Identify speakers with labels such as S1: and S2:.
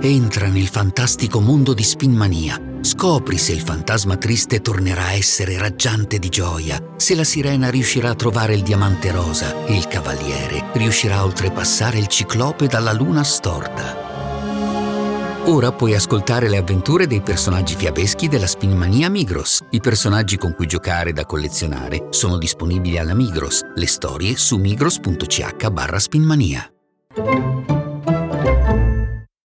S1: Entra nel fantastico mondo di Spinmania. Scopri se il fantasma triste tornerà a essere raggiante di gioia, se la sirena riuscirà a trovare il diamante rosa e il cavaliere riuscirà a oltrepassare il ciclope dalla luna storta. Ora puoi ascoltare le avventure dei personaggi fiabeschi della Spinmania Migros. I personaggi con cui giocare da collezionare sono disponibili alla Migros. Le storie su migros.ch barra spinmania.